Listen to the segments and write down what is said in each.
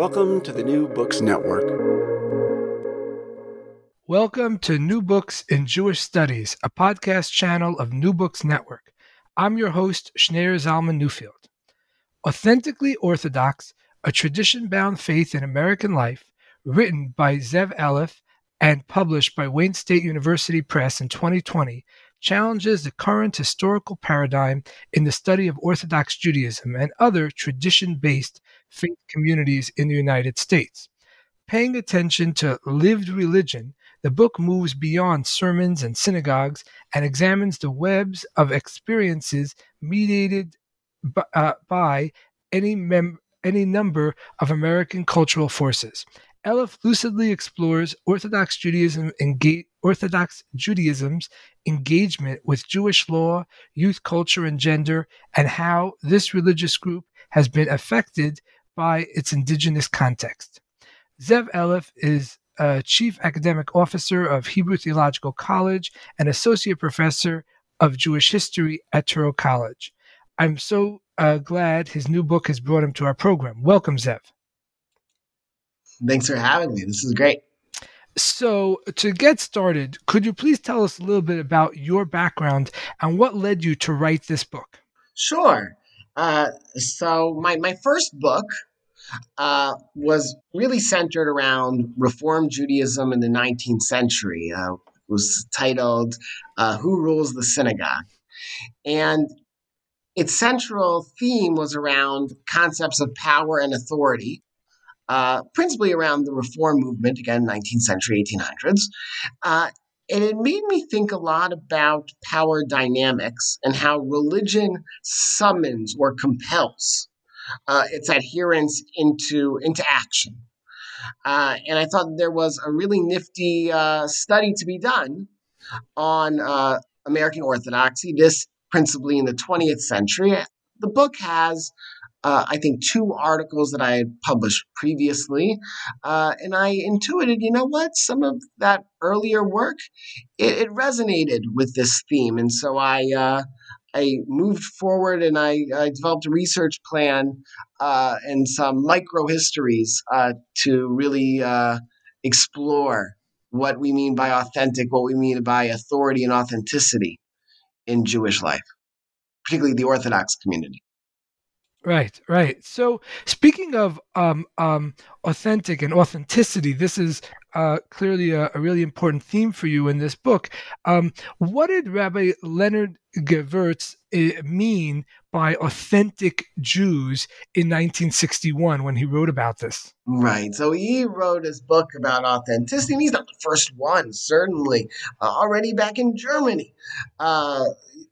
Welcome to the New Books Network. Welcome to New Books in Jewish Studies, a podcast channel of New Books Network. I'm your host, Schneur Zalman Newfield. Authentically Orthodox, a tradition bound faith in American life, written by Zev Eleff and published by Wayne State University Press in 2020, challenges the current historical paradigm in the study of Orthodox Judaism and other tradition based faith communities in the United States. Paying attention to lived religion, the book moves beyond sermons and synagogues and examines the webs of experiences mediated by, uh, by any, mem- any number of American cultural forces. Eleff lucidly explores Orthodox Judaism engage, Orthodox Judaism's engagement with Jewish law, youth culture, and gender, and how this religious group has been affected by its indigenous context. Zev Eleff is a chief academic officer of Hebrew Theological College and associate professor of Jewish history at Touro College. I'm so uh, glad his new book has brought him to our program. Welcome, Zev. Thanks for having me. This is great. So, to get started, could you please tell us a little bit about your background and what led you to write this book? Sure. Uh, so, my, my first book uh, was really centered around Reform Judaism in the 19th century. Uh, it was titled uh, Who Rules the Synagogue? And its central theme was around concepts of power and authority uh, principally around the reform movement, again, 19th century, 1800s. Uh, and it made me think a lot about power dynamics and how religion summons or compels uh, its adherents into, into action. Uh, and I thought there was a really nifty uh, study to be done on uh, American Orthodoxy, this principally in the 20th century. The book has uh, I think, two articles that I had published previously. Uh, and I intuited, you know what? Some of that earlier work, it, it resonated with this theme. And so I, I moved forward and I, I developed a research plan uh, and some micro histories uh, to really uh, explore what we mean by authentic, what we mean by authority and authenticity in Jewish life, particularly the Orthodox community. Right, right. So speaking of um, um, authentic and authenticity, this is uh, clearly a, a, really important theme for you in this book. Um, what did Rabbi Leonard Gewirtz uh, mean by authentic Jews in 1961 when he wrote about this? Right. So he wrote his book about authenticity, and he's not the first one, certainly. Uh, already back in Germany, uh,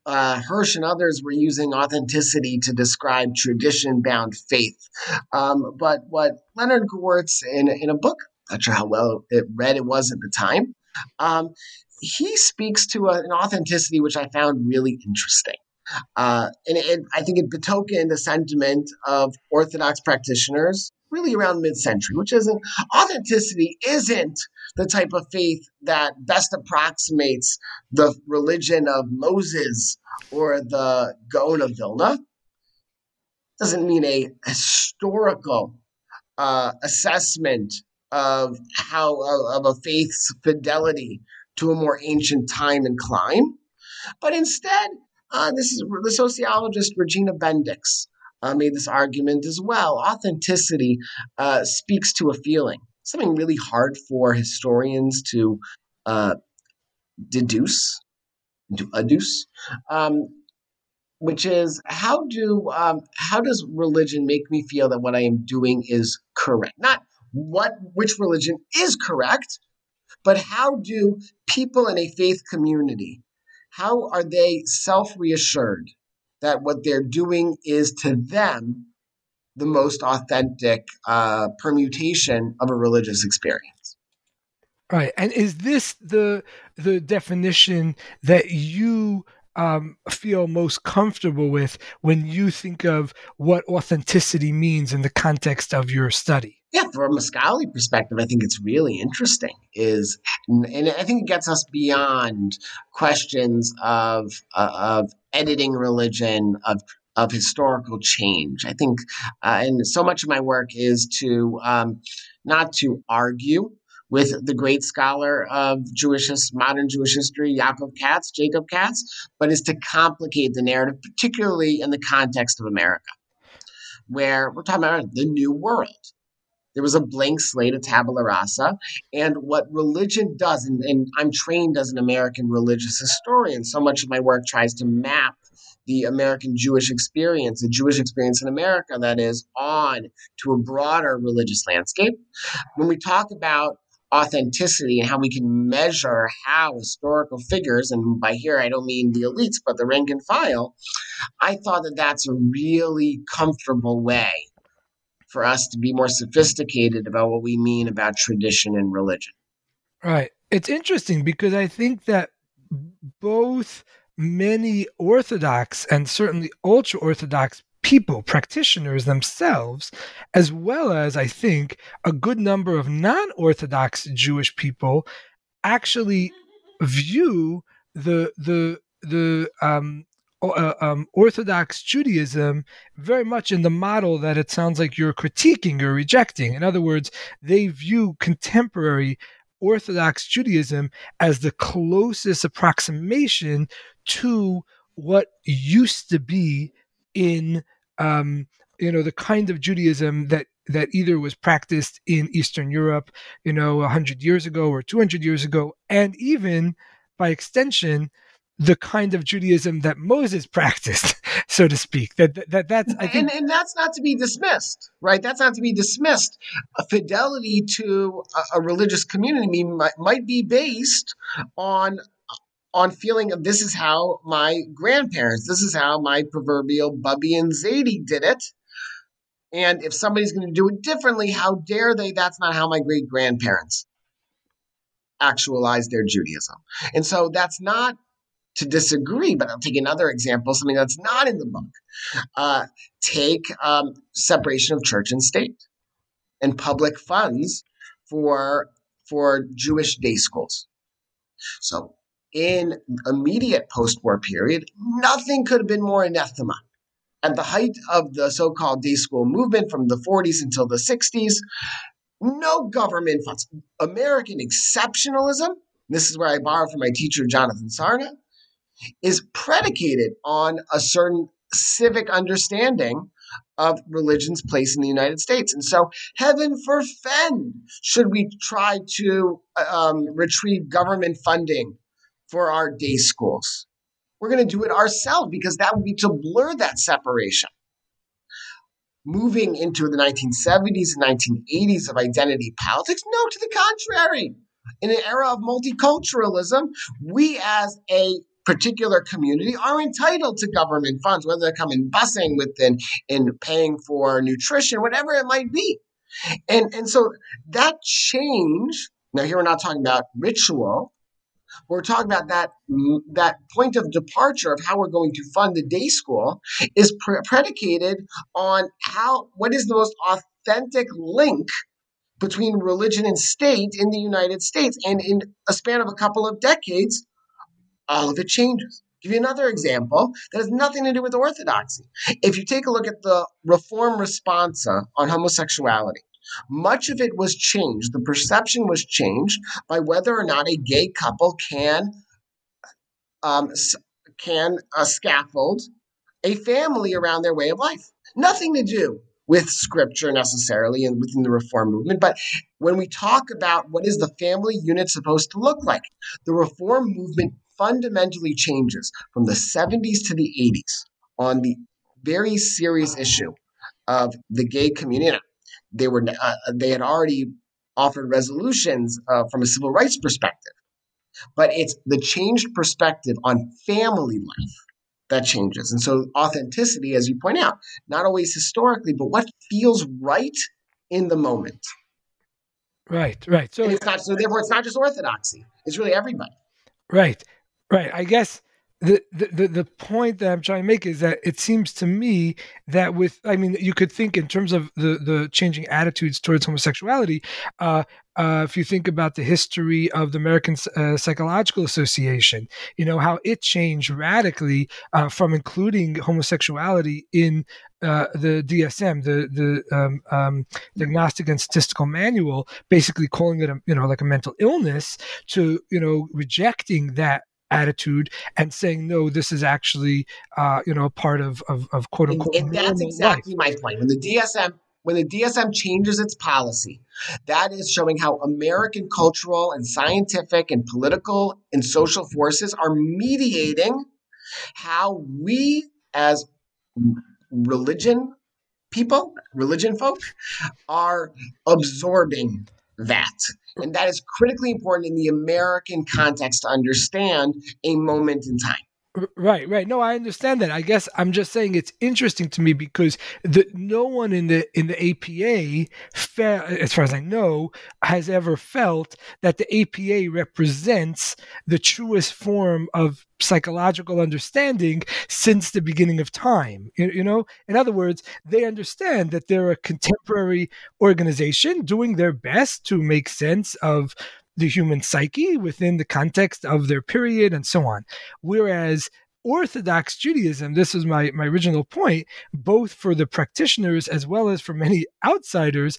uh, Hirsch and others were using authenticity to describe tradition bound faith. Um, but what Leonard Gewirtz, in, in a book, not sure how well it read it was at the time, um, he speaks to a, an authenticity which I found really interesting. Uh, and it, I think it betokened a sentiment of Orthodox practitioners really around mid-century, which isn't authenticity isn't the type of faith that best approximates the religion of Moses or the Gaon of Vilna. Doesn't mean a historical uh, assessment of how of a faith's fidelity to a more ancient time and clime, but instead, uh, this is the sociologist Regina Bendix uh, made this argument as well. Authenticity uh, speaks to a feeling, something really hard for historians to uh, deduce, to adduce. Um, which is how do um, how does religion make me feel that what I am doing is correct? Not what which religion is correct, but how do people in a faith community how are they self reassured that what they're doing is to them the most authentic uh, permutation of a religious experience? Right, and is this the the definition that you um, feel most comfortable with when you think of what authenticity means in the context of your study? Yeah, from a scholarly perspective, I think it's really interesting. Is and I think it gets us beyond questions of uh, of editing religion of of historical change. I think, uh, and so much of my work is to um, not to argue with the great scholar of Jewish modern Jewish history, Yaakov Katz, Jacob Katz, but is to complicate the narrative, particularly in the context of America, where we're talking about the new world. There was a blank slate, a tabula rasa. And what religion does, and, and I'm trained as an American religious historian, so much of my work tries to map the American Jewish experience, the Jewish experience in America, that is, on to a broader religious landscape. When we talk about authenticity and how we can measure how historical figures, and by here I don't mean the elites, but the rank and file, I thought that that's a really comfortable way for us to be more sophisticated about what we mean about tradition and religion. Right. It's interesting because I think that both many Orthodox and certainly ultra Orthodox people, practitioners themselves, as well as I think a good number of non Orthodox Jewish people actually view the the the um, uh, um, Orthodox Judaism very much in the model that it sounds like you're critiquing or rejecting. In other words, they view contemporary Orthodox Judaism as the closest approximation to what used to be in um, you know the kind of Judaism that that either was practiced in Eastern Europe, you know, hundred years ago or two hundred years ago, and even by extension the kind of Judaism that Moses practiced, so to speak. That that, that's I think, and, and that's not to be dismissed, right? That's not to be dismissed. A fidelity to a, a religious community might, might be based on on feeling of this is how my grandparents, this is how my proverbial Bubby and Zadie did it. And if somebody's going to do it differently, how dare they? That's not how my great grandparents actualized their Judaism. And so that's not to disagree, but I'll take another example, something that's not in the book. Uh, take um, separation of church and state and public funds for for Jewish day schools. So in immediate post-war period, nothing could have been more anathema. At the height of the so-called day school movement from the 40s until the 60s, no government funds. American exceptionalism, this is where I borrow from my teacher Jonathan Sarna, is predicated on a certain civic understanding of religion's place in the United States. And so, heaven forfend, should we try to um, retrieve government funding for our day schools. We're going to do it ourselves because that would be to blur that separation. Moving into the 1970s and 1980s of identity politics, no, to the contrary. In an era of multiculturalism, we as a particular community are entitled to government funds, whether they come in busing, within in paying for nutrition, whatever it might be. And, and so that change, now here we're not talking about ritual, We're talking about that that point of departure of how we're going to fund the day school is pre- predicated on how what is the most authentic link between religion and state in the United States. And in a span of a couple of decades, all of it changes. Give you another example that has nothing to do with orthodoxy. If you take a look at the reform responsa on homosexuality, much of it was changed. The perception was changed by whether or not a gay couple can um, can uh, scaffold a family around their way of life. Nothing to do with scripture necessarily and within the reform movement. But when we talk about what is the family unit supposed to look like, the reform movement fundamentally changes from the 70s to the 80s on the very serious issue of the gay community. They were uh, they had already offered resolutions uh, from a civil rights perspective, but it's the changed perspective on family life that changes. And so authenticity, as you point out, not always historically, but what feels right in the moment. Right, right. So and it's not so therefore it's not just orthodoxy. It's really everybody. Right. Right. I guess the, the the point that I'm trying to make is that it seems to me that with I mean you could think in terms of the the changing attitudes towards homosexuality. Uh, uh, if you think about the history of the American uh, Psychological Association, you know how it changed radically uh, from including homosexuality in uh, the DSM, the the um, um, Diagnostic and Statistical Manual, basically calling it a you know like a mental illness, to you know rejecting that attitude and saying no this is actually uh, you know a part of of, of quote unquote and, and that's exactly life. my point when the dsm when the dsm changes its policy that is showing how american cultural and scientific and political and social forces are mediating how we as religion people religion folk are absorbing that and that is critically important in the American context to understand a moment in time. Right, right. No, I understand that. I guess I'm just saying it's interesting to me because the no one in the in the APA, as far as I know, has ever felt that the APA represents the truest form of psychological understanding since the beginning of time. You, you know, in other words, they understand that they're a contemporary organization doing their best to make sense of the human psyche within the context of their period and so on. Whereas Orthodox Judaism, this is my, my original point, both for the practitioners as well as for many outsiders,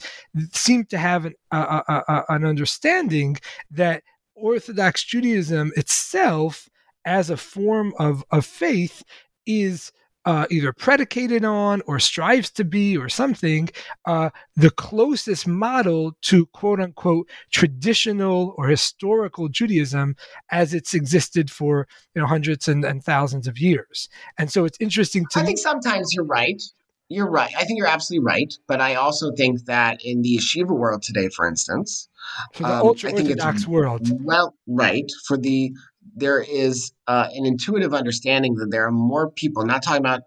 seem to have an, an understanding that Orthodox Judaism itself, as a form of, of faith, is uh, either predicated on or strives to be or something uh, the closest model to quote unquote traditional or historical Judaism as it's existed for you know hundreds and, and thousands of years. And so it's interesting to. I think sometimes you're right. You're right. I think you're absolutely right. But I also think that in the yeshiva world today, for instance, for the um, ultra orthodox world, well, right for the there is uh, an intuitive understanding that there are more people, not talking about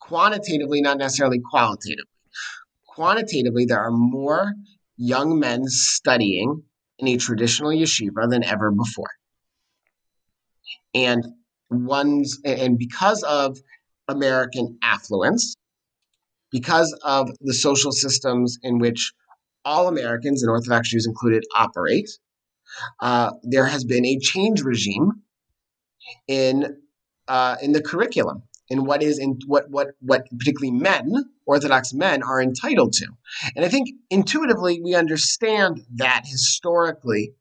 quantitatively, not necessarily qualitatively. Quantitatively, there are more young men studying in a traditional yeshiva than ever before. And one's and because of American affluence, because of the social systems in which all Americans and Orthodox Jews included operate, uh, there has been a change regime in uh, in the curriculum in what is in what what what particularly men orthodox men are entitled to and i think intuitively we understand that historically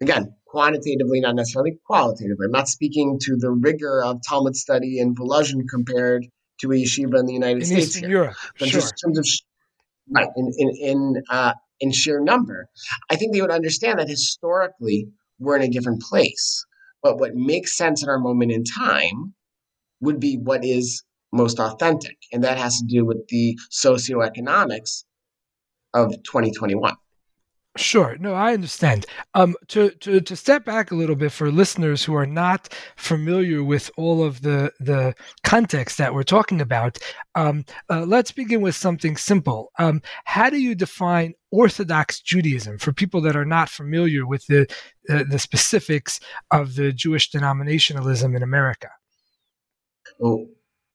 again quantitatively not necessarily qualitatively i'm not speaking to the rigor of talmud study in volozhin compared to a yeshiva in the united in states Eastern here. Europe. but sure. just in terms of right in in in, uh, in sheer number i think they would understand that historically we're in a different place but what makes sense in our moment in time would be what is most authentic. And that has to do with the socioeconomics of 2021. Sure. No, I understand. Um, to, to to step back a little bit for listeners who are not familiar with all of the the context that we're talking about, um, uh, let's begin with something simple. Um, how do you define Orthodox Judaism for people that are not familiar with the the specifics of the Jewish denominationalism in America? Well,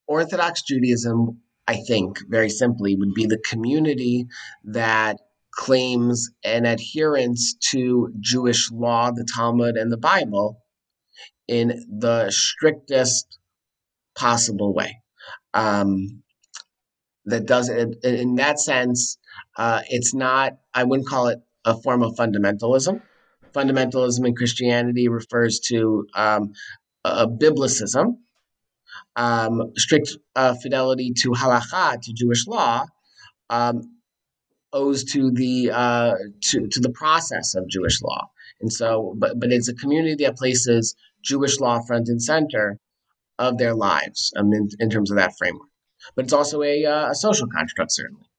Orthodox Judaism, I think, very simply, would be the community that claims an adherence to Jewish law, the Talmud, and the Bible in the strictest possible way. Um, that does it in that sense. Uh, it's not. I wouldn't call it a form of fundamentalism. Fundamentalism in Christianity refers to um, a biblicism, um, strict uh, fidelity to halacha, to Jewish law, um, owes to the uh, to to the process of Jewish law. And so, but but it's a community that places Jewish law front and center of their lives um, in, in terms of that framework. But it's also a, uh, a social construct, certainly.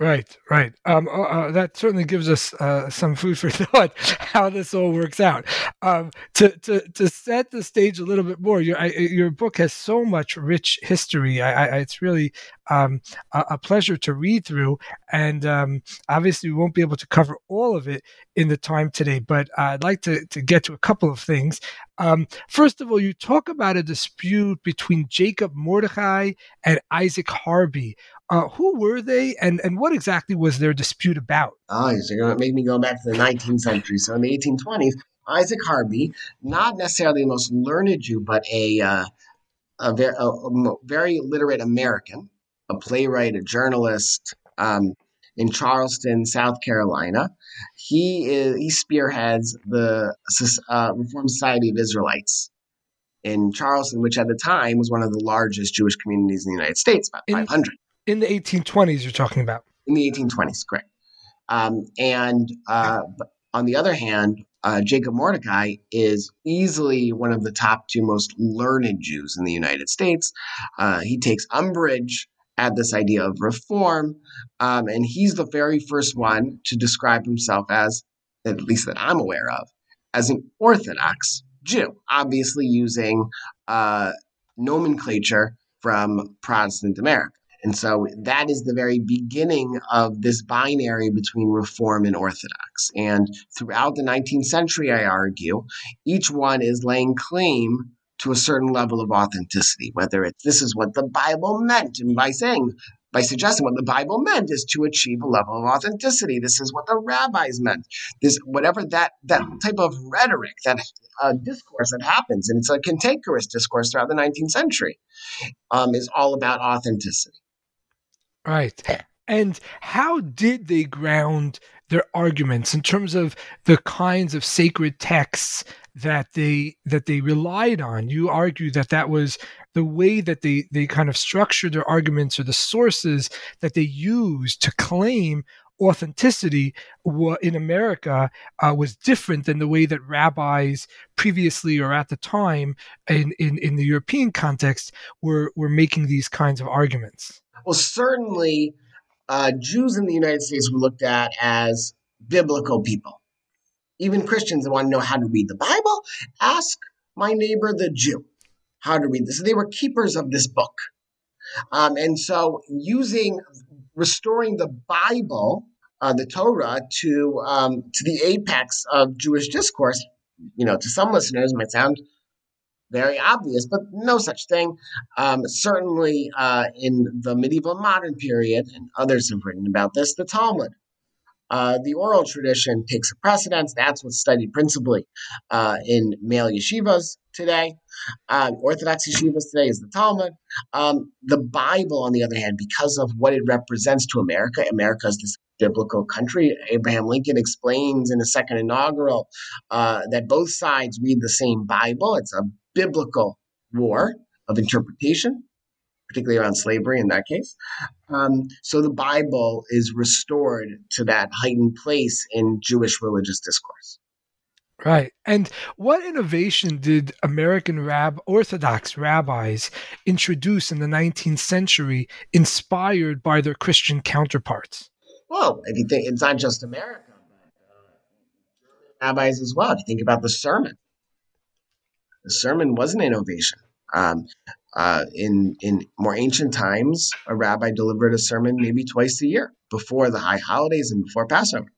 Right, right. Um, uh, uh, that certainly gives us uh, some food for thought how this all works out. Um, to, to to set the stage a little bit more, your I, your book has so much rich history. I, I, it's really um, a, a, pleasure to read through, and um, obviously we won't be able to cover all of it in the time today. But I'd like to to get to a couple of things. Um, first of all, you talk about a dispute between Jacob Mordecai and Isaac Harby uh, who were they, and and what exactly was their dispute about? Oh, you're going to make me go back to the 19th century. So in the 1820s, Isaac Harby, not necessarily the most learned Jew, but a uh, a, very, a, a, very literate American, a playwright, a journalist um, in Charleston, South Carolina. He is he spearheads the uh, Reform Society of Israelites in Charleston, which at the time was one of the largest Jewish communities in the United States, about in, 500 in the 1820s you're talking about. In the 1820s correct. Um, and uh, on the other hand uh, jacob mordecai is easily one of the top two most learned jews in the united states. Uh, he takes umbrage at this idea of reform um, and he's the very first one to describe himself as at least that i'm aware of as an orthodox jew obviously using uh, nomenclature from protestant america and so that is the very beginning of this binary between Reform and Orthodox. And throughout the 19th century, I argue, each one is laying claim to a certain level of authenticity, whether it's this is what the Bible meant. And by saying, by suggesting what the Bible meant is to achieve a level of authenticity. This is what the rabbis meant. This, whatever that that type of rhetoric, that uh, discourse that happens, and it's a cantankerous discourse throughout the 19th century, um, is all about authenticity. Right. And how did they ground their arguments in terms of the kinds of sacred texts that they that they relied on? You argue that that was the way that they they kind of structured their arguments or the sources that they used to claim authenticity in America uh, was different than the way that rabbis previously or at the time in, in, in the European context were, were making these kinds of arguments. Well, certainly, uh, Jews in the United States were looked at as biblical people. Even Christians that want to know how to read the Bible, ask my neighbor the Jew how to read this. So they were keepers of this book. Um, and so, using restoring the Bible, uh, the Torah, to um, to the apex of Jewish discourse, you know, to some listeners might sound very obvious, but no such thing. Um, certainly uh, in the medieval modern period, and others have written about this, the Talmud. Uh, the oral tradition takes precedence. That's what's studied principally uh, in male yeshivas today. Um, Orthodox yeshivas today is the Talmud. Um, the Bible, on the other hand, because of what it represents to America, America is this biblical country. Abraham Lincoln explains in a second inaugural uh, that both sides read the same Bible. It's a biblical war of interpretation, particularly around slavery in that case. Um, so the Bible is restored to that heightened place in Jewish religious discourse. Right. And what innovation did American rab- Orthodox rabbis introduce in the 19th century inspired by their Christian counterparts? Well, if you think it's not just America, but rabbis as well. If you think about the sermon, the sermon was an innovation. Um, uh, in in more ancient times, a rabbi delivered a sermon maybe twice a year before the high holidays and before Passover.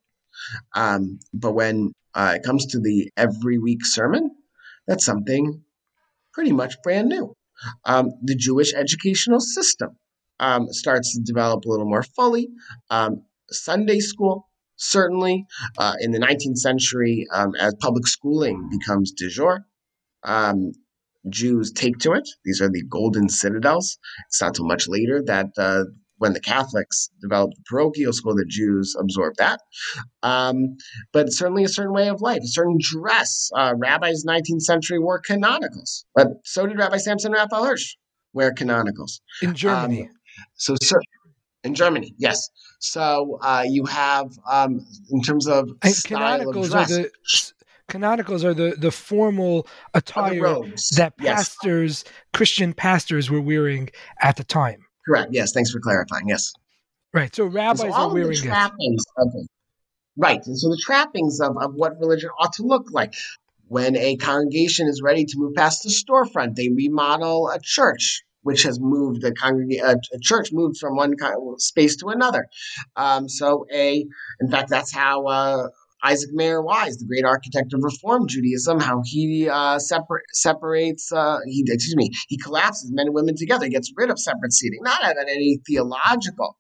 Um, but when uh, it comes to the every week sermon, that's something pretty much brand new. Um, the Jewish educational system um, starts to develop a little more fully. Um, Sunday school, certainly, uh, in the 19th century, um, as public schooling becomes de jour, um, Jews take to it. These are the golden citadels. It's not until much later that uh, when the Catholics developed the parochial school, the Jews absorbed that. Um, but certainly a certain way of life, a certain dress. Uh, rabbis 19th century wore canonicals, but so did Rabbi Samson Raphael Hirsch wear canonicals. In Germany. Um, so, sir, in Germany, yes. So uh, you have, um, in terms of and canonicals of dress, the canonicals are the the formal attire the that pastors, yes. Christian pastors, were wearing at the time. Correct. Yes. Thanks for clarifying. Yes. Right. So rabbis so are wearing trappings it. Right. And so the trappings of, of what religion ought to look like. When a congregation is ready to move past the storefront, they remodel a church, which has moved the congregation, a, a, church moved from one space to another. Um, so a, in fact, that's how uh, Isaac Mayer Wise, the great architect of Reform Judaism, how he uh, separ- separates, uh, he excuse me, he collapses men and women together, he gets rid of separate seating, not out of any theological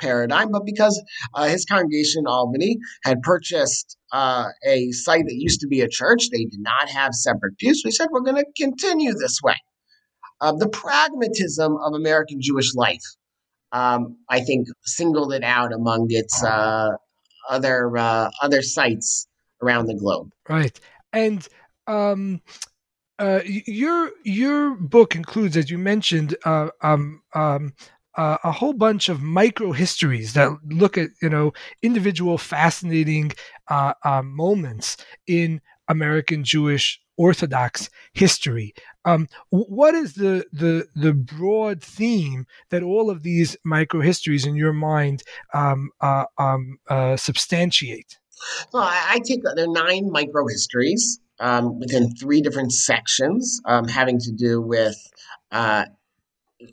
paradigm, but because uh, his congregation in Albany had purchased uh, a site that used to be a church. They did not have separate pews. So he said, we're going to continue this way. Uh, the pragmatism of American Jewish life, um, I think, singled it out among its uh, other uh, other sites around the globe. Right, and um, uh, your your book includes, as you mentioned, uh, um, um, uh, a whole bunch of micro histories that look at you know individual fascinating uh, uh, moments in American Jewish Orthodox history. Um, what is the, the the broad theme that all of these micro histories in your mind um, uh, um, uh, substantiate? Well, I, take there are nine micro histories um, within three different sections, um, having to do with uh,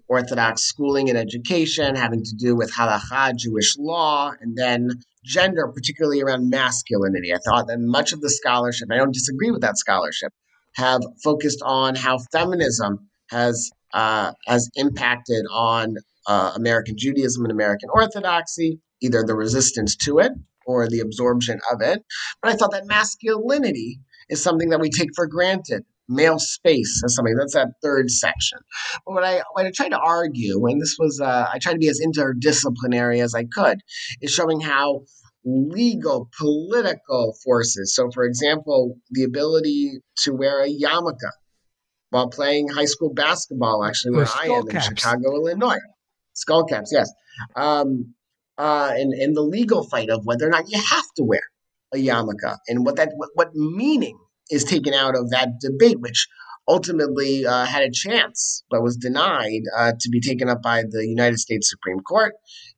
Orthodox schooling and education, having to do with halacha, Jewish law, and then gender, particularly around masculinity. I thought that much of the scholarship, I don't disagree with that scholarship, have focused on how feminism has uh, has impacted on uh, American Judaism and American Orthodoxy, either the resistance to it or the absorption of it. But I thought that masculinity is something that we take for granted male space as something. That's that third section. But what I what I tried to argue, and this was uh, I tried to be as interdisciplinary as I could, is showing how legal political forces. So, for example, the ability to wear a yarmulke while playing high school basketball, actually, where I am caps. in Chicago, Illinois. Skull caps, yes. Um, uh, and, and the legal fight of whether or not you have to wear a yarmulke and what that what, what meaning is taken out of that debate, which ultimately uh, had a chance but was denied uh, to be taken up by the United States Supreme Court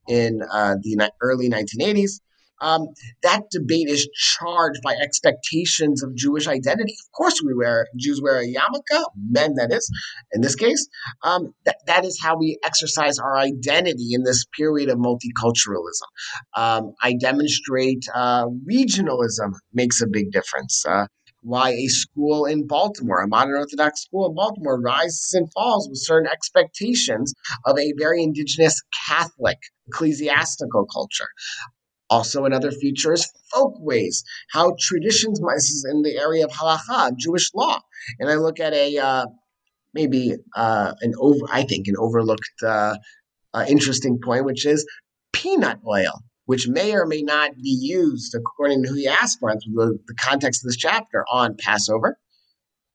in uh, the early 1980s. Um, that debate is charged by expectations of Jewish identity. Of course, we wear Jews wear a yarmulke, men that is, in this case. Um, that, that is how we exercise our identity in this period of multiculturalism. Um, I demonstrate uh, regionalism makes a big difference. Uh, why a school in Baltimore, a modern Orthodox school in Baltimore, rises and falls with certain expectations of a very indigenous Catholic ecclesiastical culture. Also, another feature is folkways, how traditions, this is in the area of halacha, Jewish law. And I look at a uh, maybe uh, an over, I think, an overlooked uh, uh interesting point, which is peanut oil which may or may not be used according to who you ask for, the, the context of this chapter on Passover,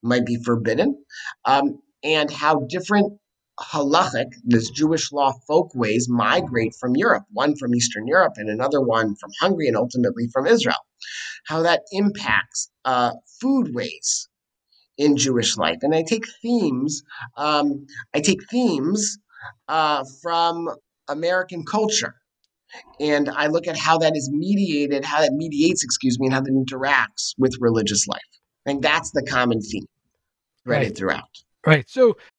might be forbidden, um, and how different halachic, this Jewish law folkways, migrate from Europe, one from Eastern Europe and another one from Hungary and ultimately from Israel. How that impacts uh, food ways in Jewish life. And I take themes, um, I take themes uh, from American culture and I look at how that is mediated, how that mediates, excuse me, and how that interacts with religious life. I think that's the common theme threaded right. throughout. Right. So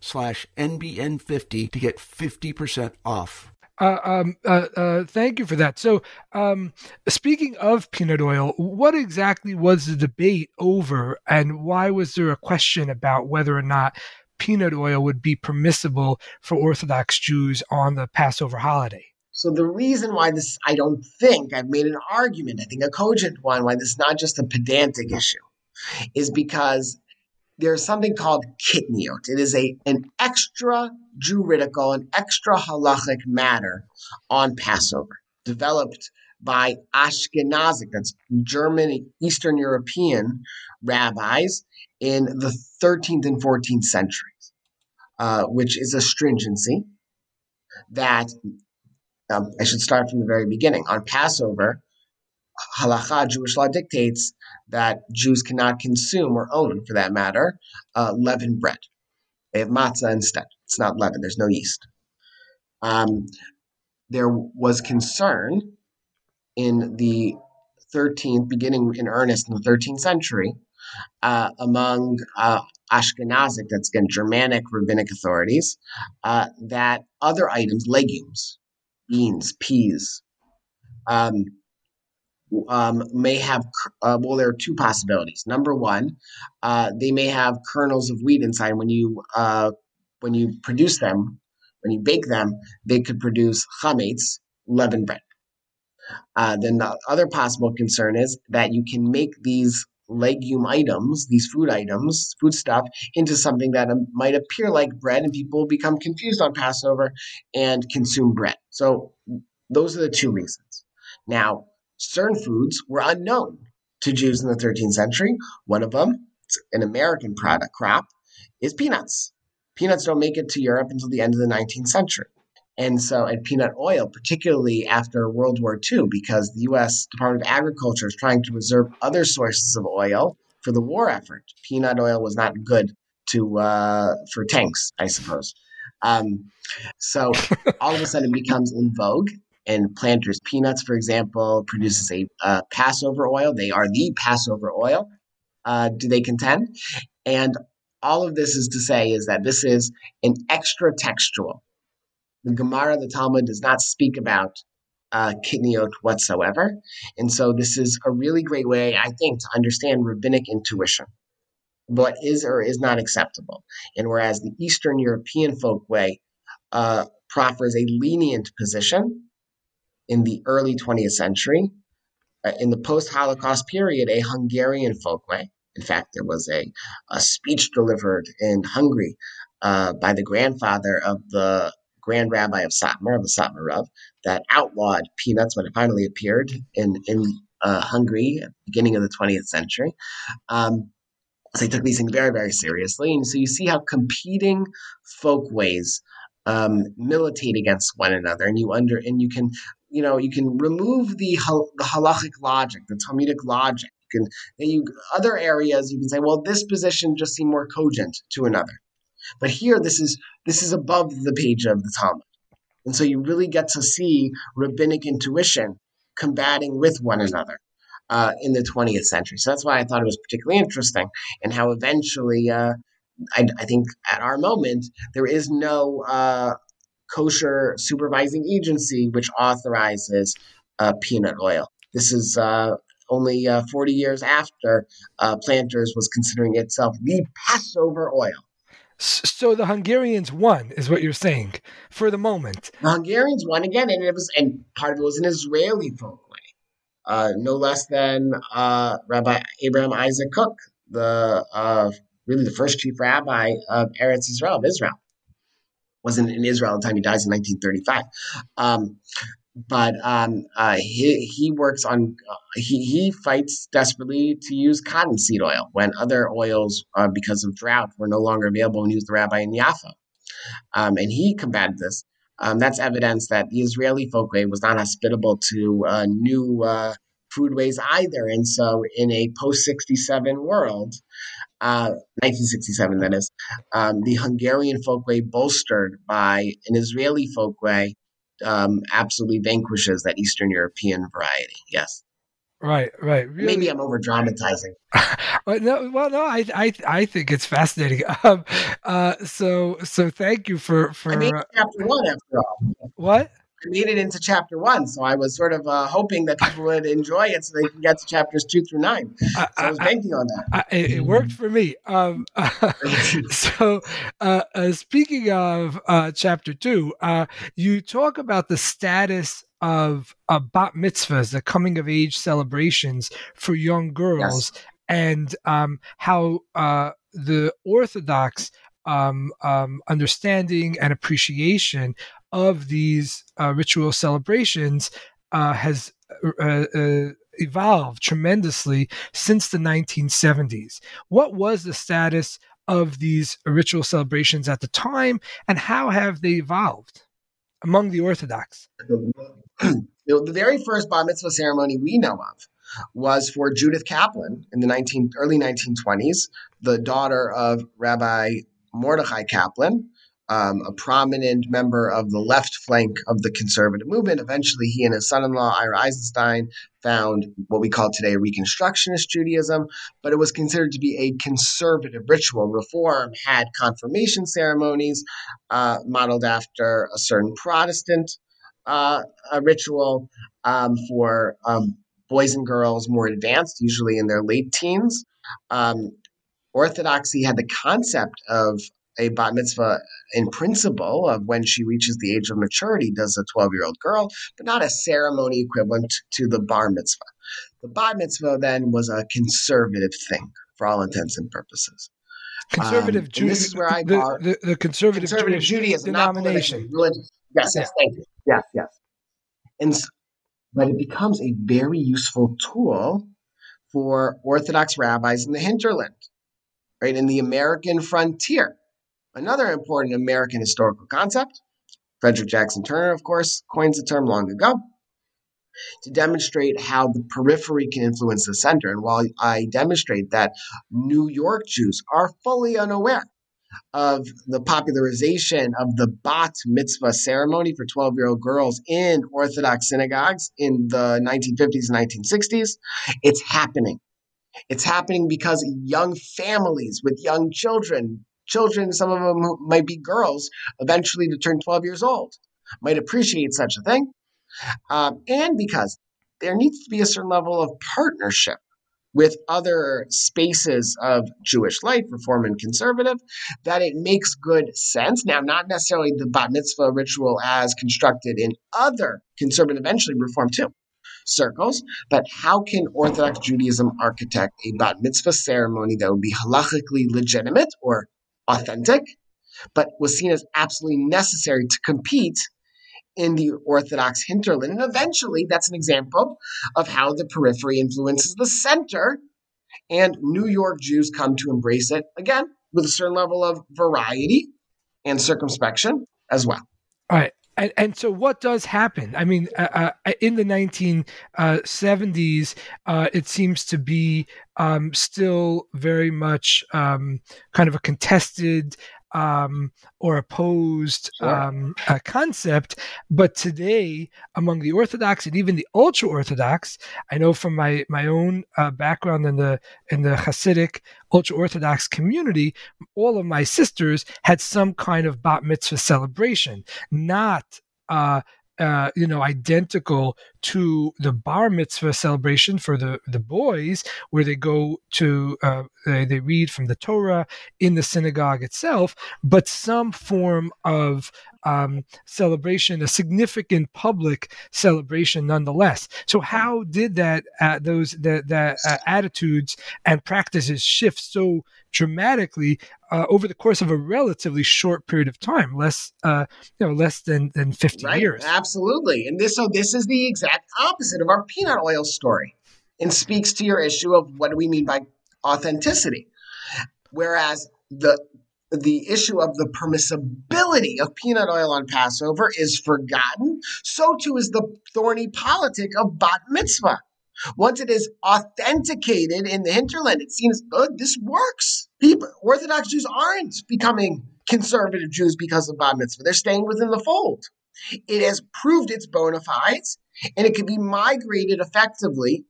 slash NBN50 to get 50% off. Uh, um, uh, uh, thank you for that. So, um, speaking of peanut oil, what exactly was the debate over, and why was there a question about whether or not peanut oil would be permissible for Orthodox Jews on the Passover holiday? So the reason why this, I don't think I've made an argument, I think a cogent one, why this is not just a pedantic issue, is because there's something called kitniot. It is a an extra juridical, an extra halachic matter on Passover, developed by Ashkenazic, that's German, Eastern European rabbis in the 13th and 14th centuries, uh, which is a stringency that um, I should start from the very beginning. On Passover, halacha, Jewish law dictates that Jews cannot consume or own, for that matter, uh, leavened bread. They have matzah instead. It's not leaven. There's no yeast. Um, there was concern in the 13th, beginning in earnest in the 13th century, uh, among uh, Ashkenazic, that's again Germanic rabbinic authorities, uh, that other items, legumes, beans, peas, um, um, may have, uh, well, there are two possibilities. Number one, uh, they may have kernels of wheat inside. When you uh, when you produce them, when you bake them, they could produce chametz, leavened bread. Uh, then the other possible concern is that you can make these legume items, these food items, food stuff, into something that um, might appear like bread, and people become confused on Passover and consume bread. So those are the two reasons. Now, certain foods were unknown to Jews in the 13th century. One of them, an American product crop, is peanuts. Peanuts don't make it to Europe until the end of the 19th century. And so, and peanut oil, particularly after World War II, because the U.S. Department of Agriculture is trying to reserve other sources of oil for the war effort. Peanut oil was not good to uh, for tanks, I suppose. Um, so all of a sudden, it becomes in vogue, and Planters Peanuts, for example, produces a uh, Passover oil. They are the Passover oil, uh, do they contend? And all of this is to say is that this is an extra textual. The Gemara, the Talmud, does not speak about uh, kitniot whatsoever. And so this is a really great way, I think, to understand rabbinic intuition. What is or is not acceptable. And whereas the Eastern European folk way uh, proffers a lenient position, in the early 20th century. Uh, in the post Holocaust period, a Hungarian folkway. In fact, there was a, a speech delivered in Hungary uh, by the grandfather of the Grand Rabbi of Satmar, of the Satmar Rav, that outlawed peanuts when it finally appeared in, in uh, Hungary at the beginning of the 20th century. Um, so they took these things very, very seriously. And so you see how competing folkways um, militate against one another, and you under and you can you know you can remove the the halachic logic, the Talmudic logic. You can you other areas you can say, well, this position just seemed more cogent to another, but here this is this is above the page of the Talmud, and so you really get to see rabbinic intuition combating with one another. Uh, in the 20th century. So that's why I thought it was particularly interesting, and how eventually uh, I, I, think at our moment there is no uh, kosher supervising agency which authorizes uh, peanut oil This is uh, only uh, 40 years after uh, Planters was considering itself the Passover oil. So the Hungarians won, is what you're saying, for the moment. The Hungarians won again, and it was, and part of it was an Israeli folkway, uh, no less than uh, Rabbi Abraham Isaac Kook, the uh, really the first chief rabbi of Eretz Israel, of Israel. Wasn't in Israel at the time he dies in 1935. Um, but um, uh, he he works on uh, he he fights desperately to use cottonseed oil when other oils, uh, because of drought, were no longer available and was the rabbi in Yafa, um, and he combated this. Um, that's evidence that the Israeli folkway was not hospitable to uh, new uh, foodways either, and so in a post sixty seven world. 1967, uh, that is, um, the Hungarian folkway bolstered by an Israeli folkway um, absolutely vanquishes that Eastern European variety. Yes. Right, right. Really. Maybe I'm over dramatizing. well, no, well, no, I, I, I think it's fascinating. Um, uh, so, so thank you for for. I made chapter one after all. What? Made it into chapter one. So I was sort of uh, hoping that people would enjoy it so they can get to chapters two through nine. So I, was banking on that. I, it worked for me. Um, uh, so uh, uh, speaking of uh, chapter two, uh, you talk about the status of bat mitzvahs, the coming of age celebrations for young girls, yes. and um, how the Orthodox um, um, understanding and appreciation of these uh, ritual celebrations uh, has uh, uh, evolved tremendously since the 1970s. What was the status of these ritual celebrations at the time, and how have they evolved among the Orthodox? the very first bar mitzvah ceremony we know of was for Judith Kaplan in the 19, early 1920s, the daughter of Rabbi Mordechai Kaplan, um, a prominent member of the left flank of the conservative movement. Eventually, he and his son in law, Ira Eisenstein, found what we call today Reconstructionist Judaism, but it was considered to be a conservative ritual. Reform had confirmation ceremonies uh, modeled after a certain Protestant uh, ritual um, for um, boys and girls more advanced, usually in their late teens. Um, Orthodoxy had the concept of a bat mitzvah in principle of when she reaches the age of maturity does a 12 year old girl, but not a ceremony equivalent to the bar mitzvah. The bat mitzvah then was a conservative thing for all intents and purposes. Conservative um, Judaism. This is where I the, bar, the, the, conservative, conservative Judaism denomination. religious. Yes, yes, thank you. Yes, yes. And but it becomes a very useful tool for Orthodox rabbis in the hinterland, right, in the American frontier. Another important American historical concept, Frederick Jackson Turner, of course, coins the term long ago to demonstrate how the periphery can influence the center. And while I demonstrate that New York Jews are fully unaware of the popularization of the bat mitzvah ceremony for 12 year old girls in Orthodox synagogues in the 1950s and 1960s, it's happening. It's happening because young families with young children children, some of them might be girls, eventually to turn 12 years old, might appreciate such a thing. Um, and because there needs to be a certain level of partnership with other spaces of Jewish life, reform and conservative, that it makes good sense. Now, not necessarily the bat mitzvah ritual as constructed in other conservative, eventually reform too, circles, but how can Orthodox Judaism architect a bat mitzvah ceremony that would be halachically legitimate or authentic, but was seen as absolutely necessary to compete in the Orthodox hinterland. And eventually, that's an example of how the periphery influences the center, and New York Jews come to embrace it again with a certain level of variety and circumspection as well. All right. And, and, so what does happen? I mean uh, uh, in the 1970s uh, it seems to be um, still very much um, kind of a contested um, or opposed sure. um, uh, concept. But today, among the Orthodox and even the ultra Orthodox, I know from my my own uh, background in the in the Hasidic ultra Orthodox community, all of my sisters had some kind of bat mitzvah celebration, not. Uh, uh, you know, identical to the bar mitzvah celebration for the, the boys, where they go to, uh, they, they read from the Torah in the synagogue itself, but some form of um, celebration, a significant public celebration nonetheless. So, how did that uh, those that that uh, attitudes and practices shift so dramatically uh, over the course of a relatively short period of time, less uh, you know less than than fifty right, years? Absolutely, and this so this is the exact opposite of our peanut oil story, and speaks to your issue of what do we mean by authenticity. Whereas the the issue of the permissibility of peanut oil on Passover is forgotten, so too is the thorny politic of bat mitzvah. Once it is authenticated in the hinterland, it seems good. This works. People, Orthodox Jews aren't becoming conservative Jews because of bat mitzvah. They're staying within the fold. It has proved its bona fides, and it can be migrated effectively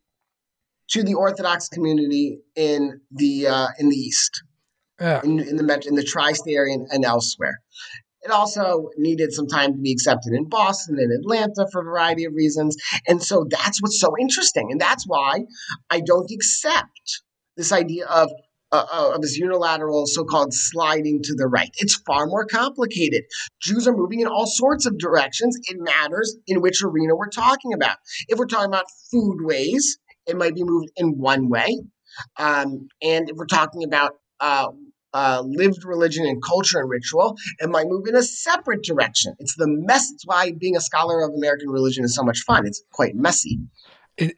to the Orthodox community in the uh, in the East yeah. in, in the in the tri-state area and, and elsewhere. It also needed some time to be accepted in Boston and Atlanta for a variety of reasons. And so that's what's so interesting. And that's why I don't accept this idea of, uh, uh of this unilateral so called sliding to the right. It's far more complicated. Jews are moving in all sorts of directions. It matters in which arena we're talking about. If we're talking about foodways, it might be moved in one way. Um, and if we're talking about uh, uh, lived religion and culture and ritual and might move in a separate direction. It's the mess. It's why being a scholar of American religion is so much fun. It's quite messy.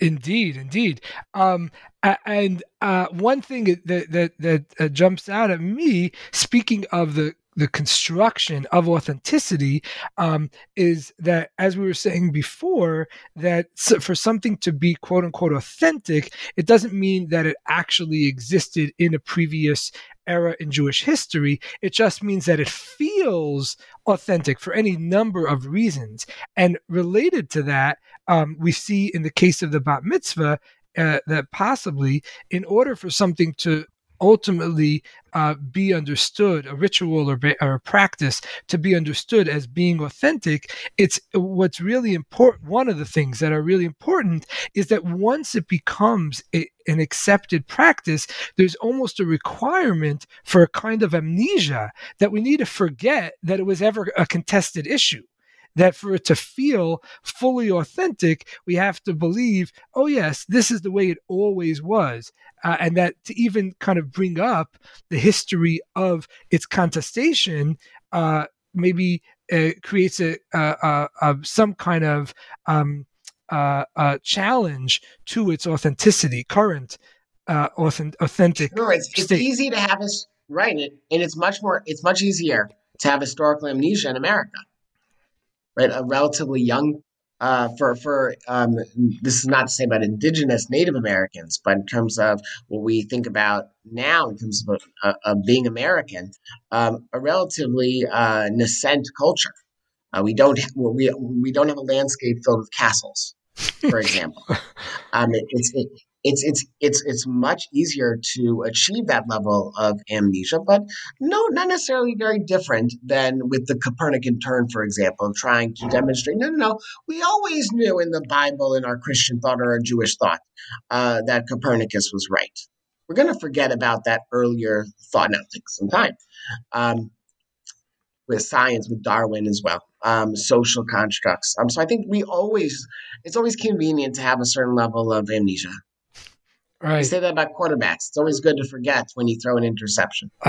Indeed, indeed. Um, and uh, one thing that that that uh, jumps out at me, speaking of the the construction of authenticity um, is that, as we were saying before, that for something to be quote unquote authentic, it doesn't mean that it actually existed in a previous era in Jewish history. It just means that it feels authentic for any number of reasons. And related to that, um, we see in the case of the bat mitzvah uh, that possibly in order for something to ultimately uh, be understood, a ritual or, or a practice to be understood as being authentic, it's what's really important. One of the things that are really important is that once it becomes a, an accepted practice, there's almost a requirement for a kind of amnesia that we need to forget that it was ever a contested issue that for it to feel fully authentic, we have to believe, oh, yes, this is the way it always was. Uh, and that to even kind of bring up the history of its contestation uh, maybe uh, creates a, a, a, some kind of um, uh, challenge to its authenticity, current uh, authentic. Sure, it's, it's easy to have us write it, and it's much more. It's much easier to have historical amnesia in America right? A relatively young uh, for for um, this is not to say about indigenous Native Americans, but in terms of what we think about now, in terms of, uh, of being American, um, a relatively uh, nascent culture. Uh, we don't we we don't have a landscape filled with castles, for example. um, it, it's it, it's it's it's it's much easier to achieve that level of amnesia, but no, not necessarily very different than with the Copernican turn, for example, trying to demonstrate. No, no, no. We always knew in the Bible, in our Christian thought or our Jewish thought, uh, that Copernicus was right. We're going to forget about that earlier thought. Now, take some time. Um, with science, with Darwin as well, um, social constructs. Um, so I think we always, it's always convenient to have a certain level of amnesia. Right. You say that about quarterbacks. It's always good to forget when you throw an interception.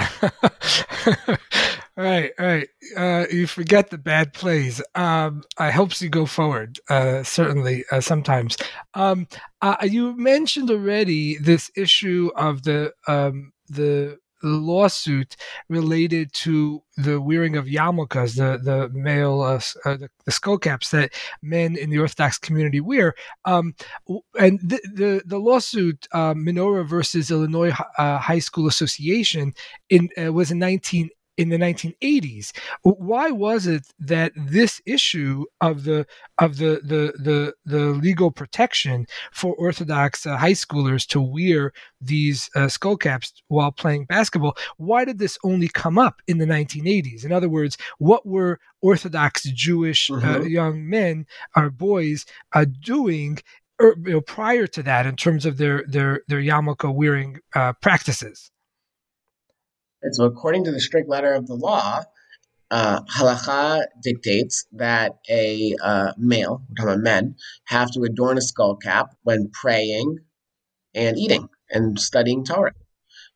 right, right. Uh, you forget the bad plays. Um, it helps you go forward. Uh, certainly, uh, sometimes. Um, uh, you mentioned already this issue of the um, the lawsuit related to the wearing of yarmulkes, the the male uh, uh, the, the, skull caps that men in the Orthodox community wear. Um, and the the, the lawsuit uh, Menora versus Illinois uh, High School Association in uh, was in 19 in the 1980s. Why was it that this issue of the of the the the, the legal protection for Orthodox uh, high schoolers to wear these uh, skull caps while playing basketball? Why did this only come up in the 1980s? In other words, what were Orthodox Jewish uh, mm-hmm. young men or boys uh, doing er, you know, prior to that in terms of their their their yarmulke wearing uh, practices. And so, according to the strict letter of the law, uh, halacha dictates that a uh, male, we're talking about men, have to adorn a skull cap when praying and eating and studying Torah.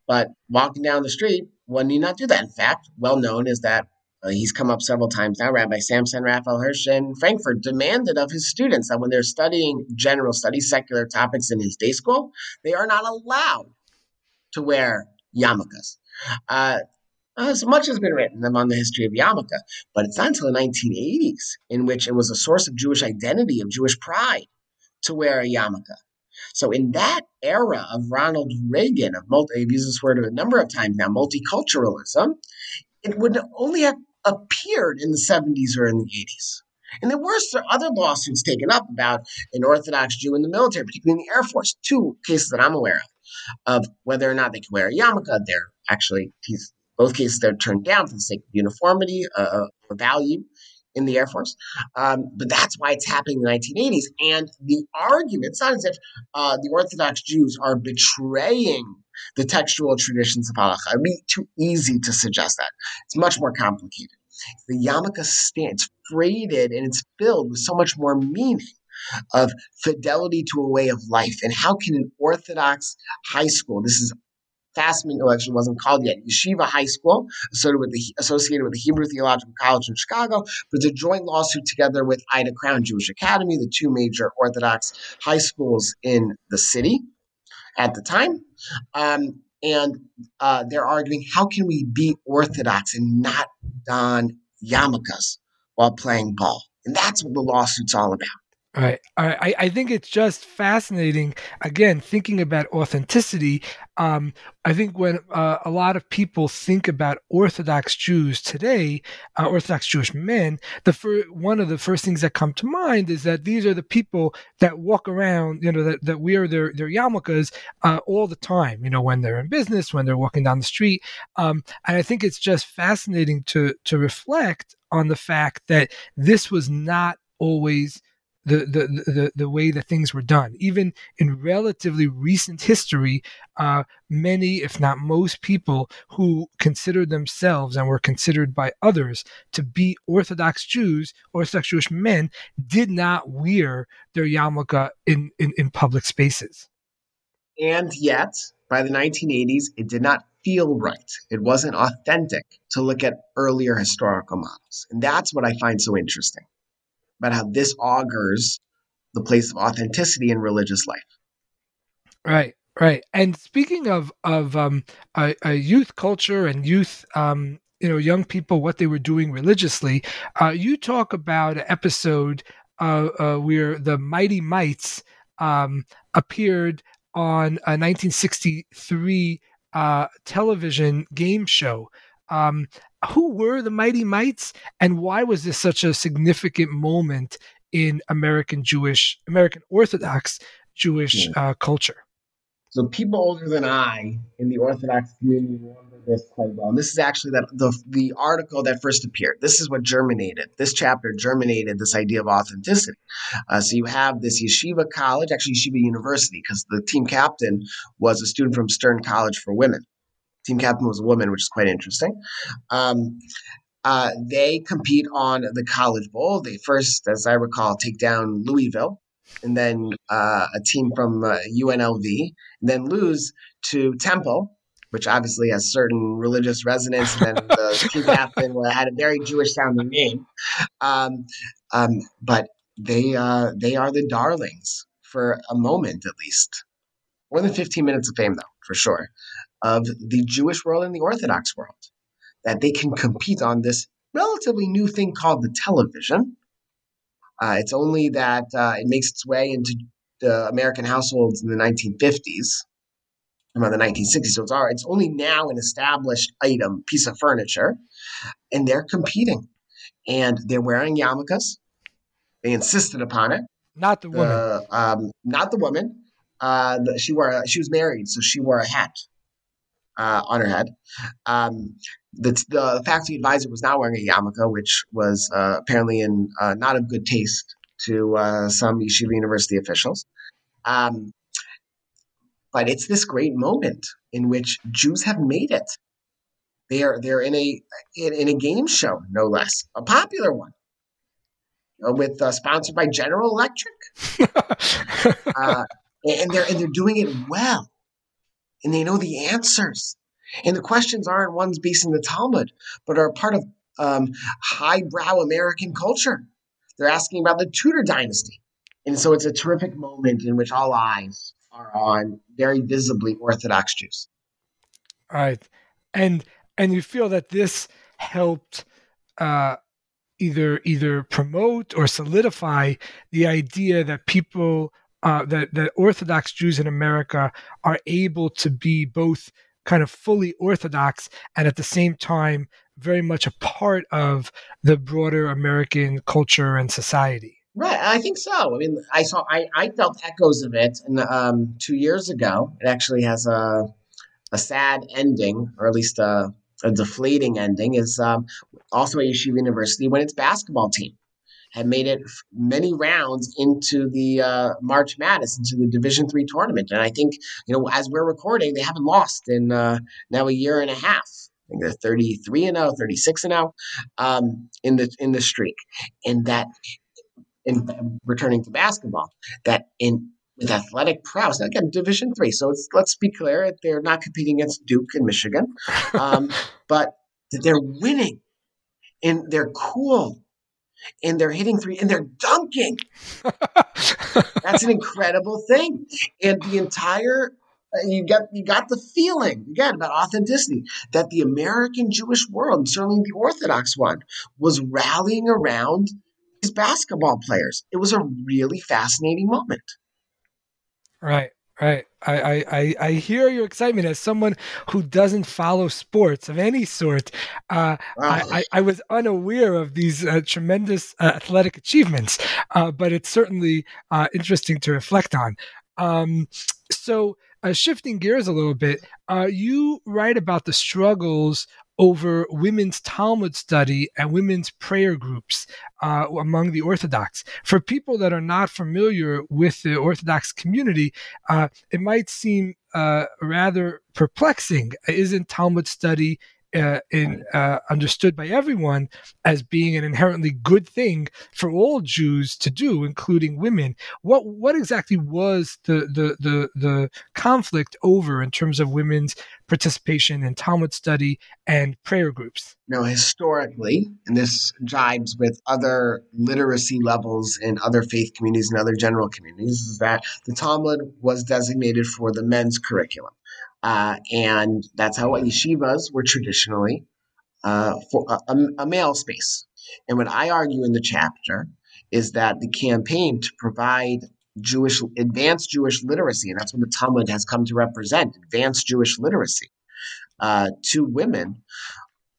But walking down the street, one need not do that. In fact, well known is that uh, he's come up several times now. Rabbi Samson Raphael Hirsch in Frankfurt demanded of his students that when they're studying general studies, secular topics in his day school, they are not allowed to wear yarmulkes. Uh, so much has been written on the history of yarmulke, but it's not until the 1980s in which it was a source of Jewish identity, of Jewish pride, to wear a yarmulke. So in that era of Ronald Reagan, of multi, I've used this word a number of times now, multiculturalism, it would only have appeared in the 70s or in the 80s. And there were other lawsuits taken up about an Orthodox Jew in the military, particularly in the Air Force. Two cases that I'm aware of, of whether or not they can wear a yarmulke. They're actually, both cases, they're turned down for the sake of uniformity uh, uh, or value in the Air Force. Um, but that's why it's happening in the 1980s. And the argument, it's not as if uh, the Orthodox Jews are betraying the textual traditions of halacha. It would be too easy to suggest that. It's much more complicated. The yarmulke stands freighted and it's filled with so much more meaning of fidelity to a way of life. And how can an Orthodox high school, this is well, actually wasn't called yet, Yeshiva High School, associated with, the, associated with the Hebrew Theological College in Chicago, it's a joint lawsuit together with Ida Crown Jewish Academy, the two major Orthodox high schools in the city at the time. Um, and uh, they're arguing how can we be orthodox and not don yarmulkes while playing ball? And that's what the lawsuit's all about. Right. I, I think it's just fascinating. Again, thinking about authenticity. Um, I think when uh, a lot of people think about Orthodox Jews today, uh, Orthodox Jewish men, the fir- one of the first things that come to mind is that these are the people that walk around, you know, that, that wear their their yarmulkes uh, all the time. You know, when they're in business, when they're walking down the street. Um, and I think it's just fascinating to to reflect on the fact that this was not always the, the, the, way that things were done. Even in relatively recent history, uh, many, if not most people who considered themselves and were considered by others to be Orthodox Jews, Orthodox Jewish men, did not wear their yarmulke in, in, in public spaces. And yet, by the 1980s, it did not feel right. It wasn't authentic to look at earlier historical models. And that's what I find so interesting about how this augurs the place of authenticity in religious life. Right, right. And speaking of of um, a, a youth culture and youth, um, you know, young people, what they were doing religiously, uh, you talk about an episode uh, uh, where the Mighty Mites um, appeared on a 1963 uh, television game show. Um, who were the Mighty Mites, and why was this such a significant moment in American Jewish, American Orthodox Jewish yeah. uh, culture? So people older than I in the Orthodox community remember this quite well. And this is actually that the the article that first appeared. This is what germinated. This chapter germinated this idea of authenticity. Uh, so you have this yeshiva college, actually yeshiva university, because the team captain was a student from Stern College for Women team captain was a woman, which is quite interesting. Um, uh, they compete on the College Bowl. They first, as I recall, take down Louisville, and then uh, a team from uh, UNLV, and then lose to Temple, which obviously has certain religious resonance. And then the team captain had a very Jewish sounding name, um, um, but they uh, they are the darlings for a moment at least. More than 15 minutes of fame, though, for sure of the Jewish world and the Orthodox world, that they can compete on this relatively new thing called the television. Uh, it's only that uh, it makes its way into the American households in the 1950s. around the 1960s. So it's, it's only now an established item, piece of furniture, and they're competing. And they're wearing yarmulkes. They insisted upon it. Not the woman. Uh, um, not the woman. Uh, she wore. A, she was married, so she wore a hat uh, on her head. Um, the, the faculty advisor was not wearing a yarmulke, which was uh, apparently in uh, not of good taste to uh, some Yeshiva University officials. Um, but it's this great moment in which Jews have made it. They are they're in a in, in a game show, no less, a popular one, uh, with uh, sponsored by General Electric, uh, and they're and they're doing it well, and they know the answers, and the questions aren't ones based in the Talmud, but are part of um, highbrow American culture. They're asking about the Tudor dynasty, and so it's a terrific moment in which all eyes are on very visibly Orthodox Jews. All right, and and you feel that this helped uh, either either promote or solidify the idea that people uh, that that Orthodox Jews in America are able to be both kind of fully Orthodox and at the same time very much a part of the broader American culture and society. Right, I think so. I mean, I saw, I, I felt echoes of it, and um, two years ago, it actually has a a sad ending, or at least a, a deflating ending. Is um, also at Yeshiva University when its basketball team had made it many rounds into the uh, March Madness, into the Division three tournament, and I think you know as we're recording, they haven't lost in uh, now a year and a half. I think they're 33 and 0, 36 and 0 um, in the in the streak, and that in returning to basketball that in with athletic prowess again division three so let's be clear they're not competing against duke and michigan. Um, but they're winning and they're cool and they're hitting three and they're dunking that's an incredible thing and the entire uh, you got you got the feeling again about authenticity that the American Jewish world, certainly the Orthodox one, was rallying around these basketball players. It was a really fascinating moment. Right, right. I, I, I hear your excitement as someone who doesn't follow sports of any sort. Uh, wow. I, I, I, was unaware of these uh, tremendous uh, athletic achievements, uh, but it's certainly uh, interesting to reflect on. Um, so, uh, shifting gears a little bit, you write about the struggles over women's Talmud study and women's prayer groups uh, among the Orthodox. For people that are not familiar with the Orthodox community, uh, it might seem uh, rather perplexing. Isn't Talmud study uh, in, uh, understood by everyone as being an inherently good thing for all Jews to do, including women. What what exactly was the the the, the conflict over in terms of women's participation in Talmud study and prayer groups? Now, historically, and this jibes with other literacy levels in other faith communities and other general communities, is that the Talmud was designated for the men's curriculum. Uh, and that's how yeshivas were traditionally uh, for a, a, male space. And what I argue in the chapter is that the campaign to provide Jewish advanced Jewish literacy, and that's what the Talmud has come to represent, advanced Jewish literacy uh, to women,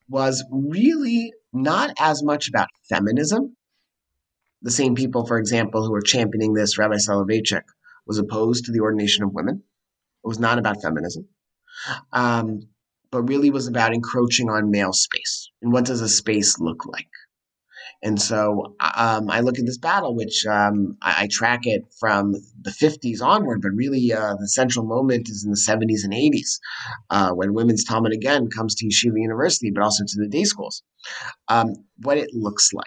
was really not as much about feminism. The same people, for example, who were championing this, Rabbi Soloveitchik, was opposed to the ordination of women. It was not about feminism, um, but really was about encroaching on male space. And what does a space look like? And so um, I look at this battle, which um, I, I, track it from the 50s onward, but really uh, the central moment is in the 70s and 80s uh, when women's Talmud again comes to Yeshiva University, but also to the day schools. Um, what it looks like.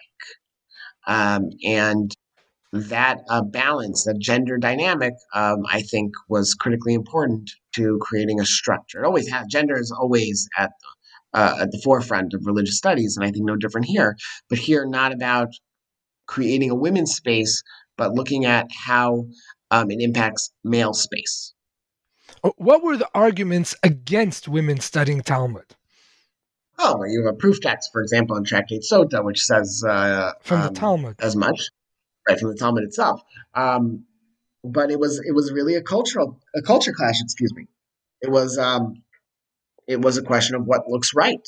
Um, and that uh, balance, that gender dynamic, um, I think was critically important to creating a structure. It always has gender is always at uh, at the forefront of religious studies, and I think no different here. But here, not about creating a women's space, but looking at how um, it impacts male space. Uh, what were the arguments against women studying Talmud? Oh, you have a proof text, for example, in Tractate Sota, which says uh, from the um, Talmud as much right from the Talmud itself. Um, but it was it was really a cultural a culture clash. Excuse me. It was um, it was a question of what looks right.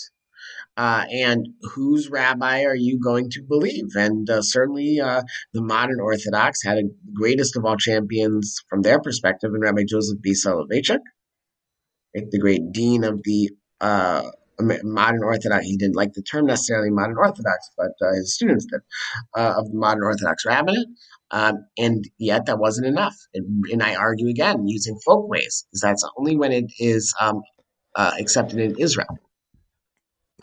Uh, and whose rabbi are you going to believe? And uh, certainly, uh, the modern Orthodox had a greatest of all champions from their perspective in Rabbi Joseph B. Soloveitchik, the great dean of the uh, modern Orthodox. He didn't like the term necessarily modern Orthodox, but uh, his students did uh, of the modern Orthodox rabbinate. Um, and yet, that wasn't enough. And, and, I argue again using folkways, because that's only when it is um, accepted in Israel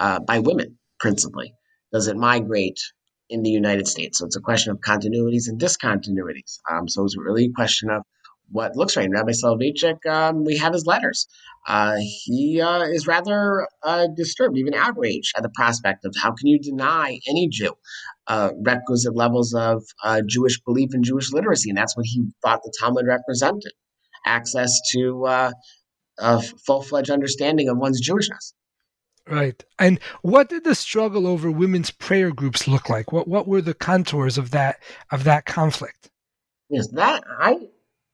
uh, by women principally? Does it migrate in the United States? So it's a question of continuities and discontinuities. Um, so it's really a question of what looks right. Rabbi Soloveitchik, um, we have his letters. Uh, he uh, is rather uh, disturbed, even outraged at the prospect of how can you deny any Jew uh, requisite levels of uh, Jewish belief and Jewish literacy? And that's what he thought the Talmud represented access to uh, a full fledged understanding of one's Jewishness. Right. And what did the struggle over women's prayer groups look like? What what were the contours of that of that conflict? Yes, that I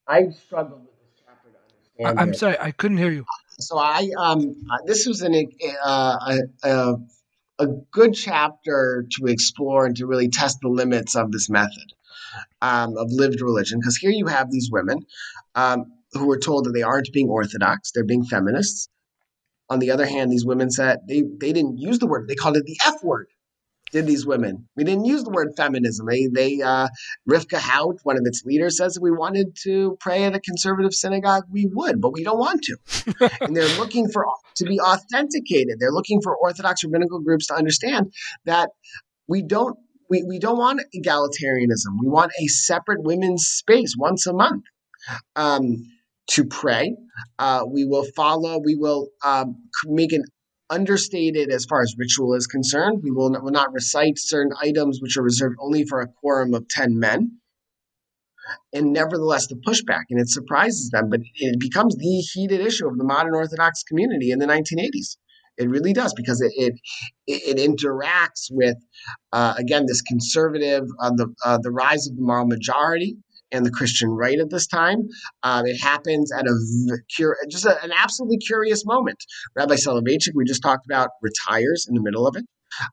I struggled with this chapter to understand. I, am sorry, I couldn't hear you. So I um this was an uh, a, a a good chapter to explore and to really test the limits of this method um, of lived religion because here you have these women um, who were told that they aren't being orthodox; they're being feminists on the other hand, these women said they, they didn't use the word, they called it the F word. Did these women? We didn't use the word feminism. They, they uh, Rivka Haut, one of its leaders, says if we wanted to pray at a conservative synagogue, we would, but we don't want to. and they're looking for to be authenticated. They're looking for Orthodox rabbinical groups to understand that we don't we, we don't want egalitarianism. We want a separate women's space once a month. Um, to pray. Uh, we will follow, we will um, make an understated as far as ritual is concerned. We will not, will not recite certain items which are reserved only for a quorum of 10 men. And nevertheless, the pushback, and it surprises them, but it becomes the heated issue of the modern Orthodox community in the 1980s. It really does because it it, it interacts with uh, again this conservative uh, the uh, the rise of the moral majority and the Christian right at this time. Um, it happens at a cur- just a, an absolutely curious moment. Rabbi Soloveitchik, we just talked about, retires in the middle of it.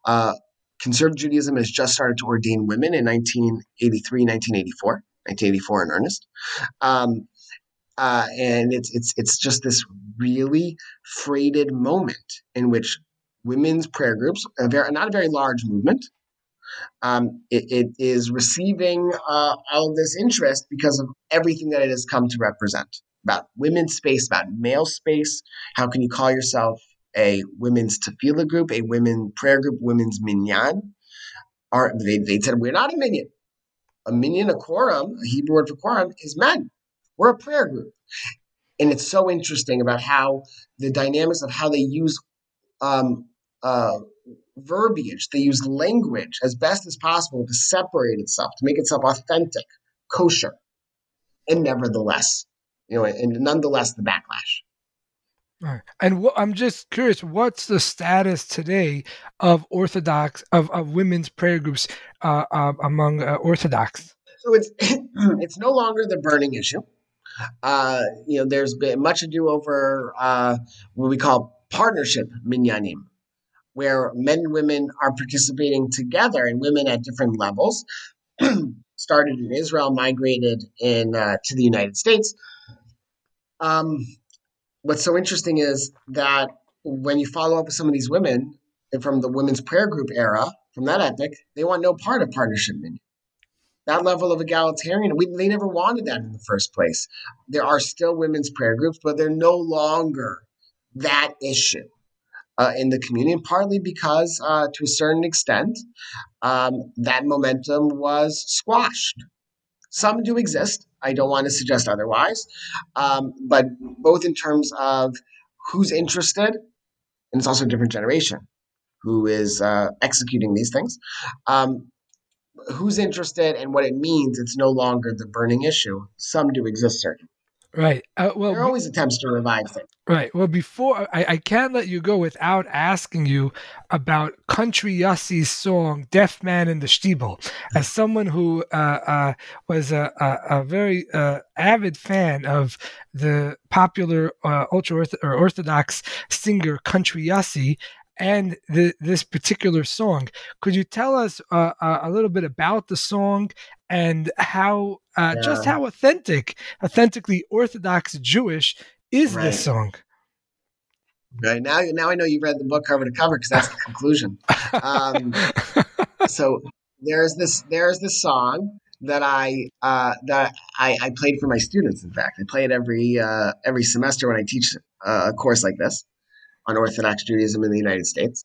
Uh, conservative Judaism has just started to ordain women in 1983, 1984, 1984 in earnest. Um, uh, and it's it's it's just this really freighted moment in which women's prayer groups, a very, not a very large movement, um, it, it is receiving uh, all of this interest because of everything that it has come to represent about women's space, about male space. How can you call yourself a women's tefillah group, a women prayer group, women's minyan? Are they, they said we're not a minyan. A minyan, a quorum, a Hebrew word for quorum, is men. We're a prayer group. And it's so interesting about how the dynamics of how they use um, uh, verbiage, they use language as best as possible to separate itself, to make itself authentic, kosher, and nevertheless, you know, and nonetheless the backlash. Right. And wh- I'm just curious, what's the status today of Orthodox of, of women's prayer groups uh, uh, among uh, Orthodox? So it's it's no longer the burning issue. Uh, you know, there's been much ado over uh, what we call partnership minyanim, where men and women are participating together and women at different levels. Started in Israel, migrated in uh, to the United States. Um, what's so interesting is that when you follow up with some of these women from the women's prayer group era, from that epic, they want no part of partnership minyan. That level of egalitarian, we, they never wanted that in the first place. There are still women's prayer groups, but they're no longer that issue uh, in the community, partly because, uh, to a certain extent, um, that momentum was squashed. Some do exist. I don't want to suggest otherwise, um, but both in terms of who's interested, and it's also a different generation who is uh, executing these things. Um, who's interested and what it means, it's no longer the burning issue. Some do exist, certainly. Right. Uh, well, there are always attempts to revive things. Right. Well, before I, I can't let you go without asking you about Country Yossi's song "Deaf Man in the Shtiebel." As someone who uh, uh, was a, a, a very uh, avid fan of the popular uh, ultra or orthodox singer Country Yossi, and the, this particular song. Could you tell us uh, uh, a little bit about the song and how uh, yeah. just how authentic, authentically Orthodox Jewish is right. this song? Right now, now I know you've read the book cover to cover because that's the conclusion. Um, so there's this there's this song that I uh, that I, I, played for my students. In fact, I play it every uh, every semester when I teach a course like this on Orthodox Judaism in the United States.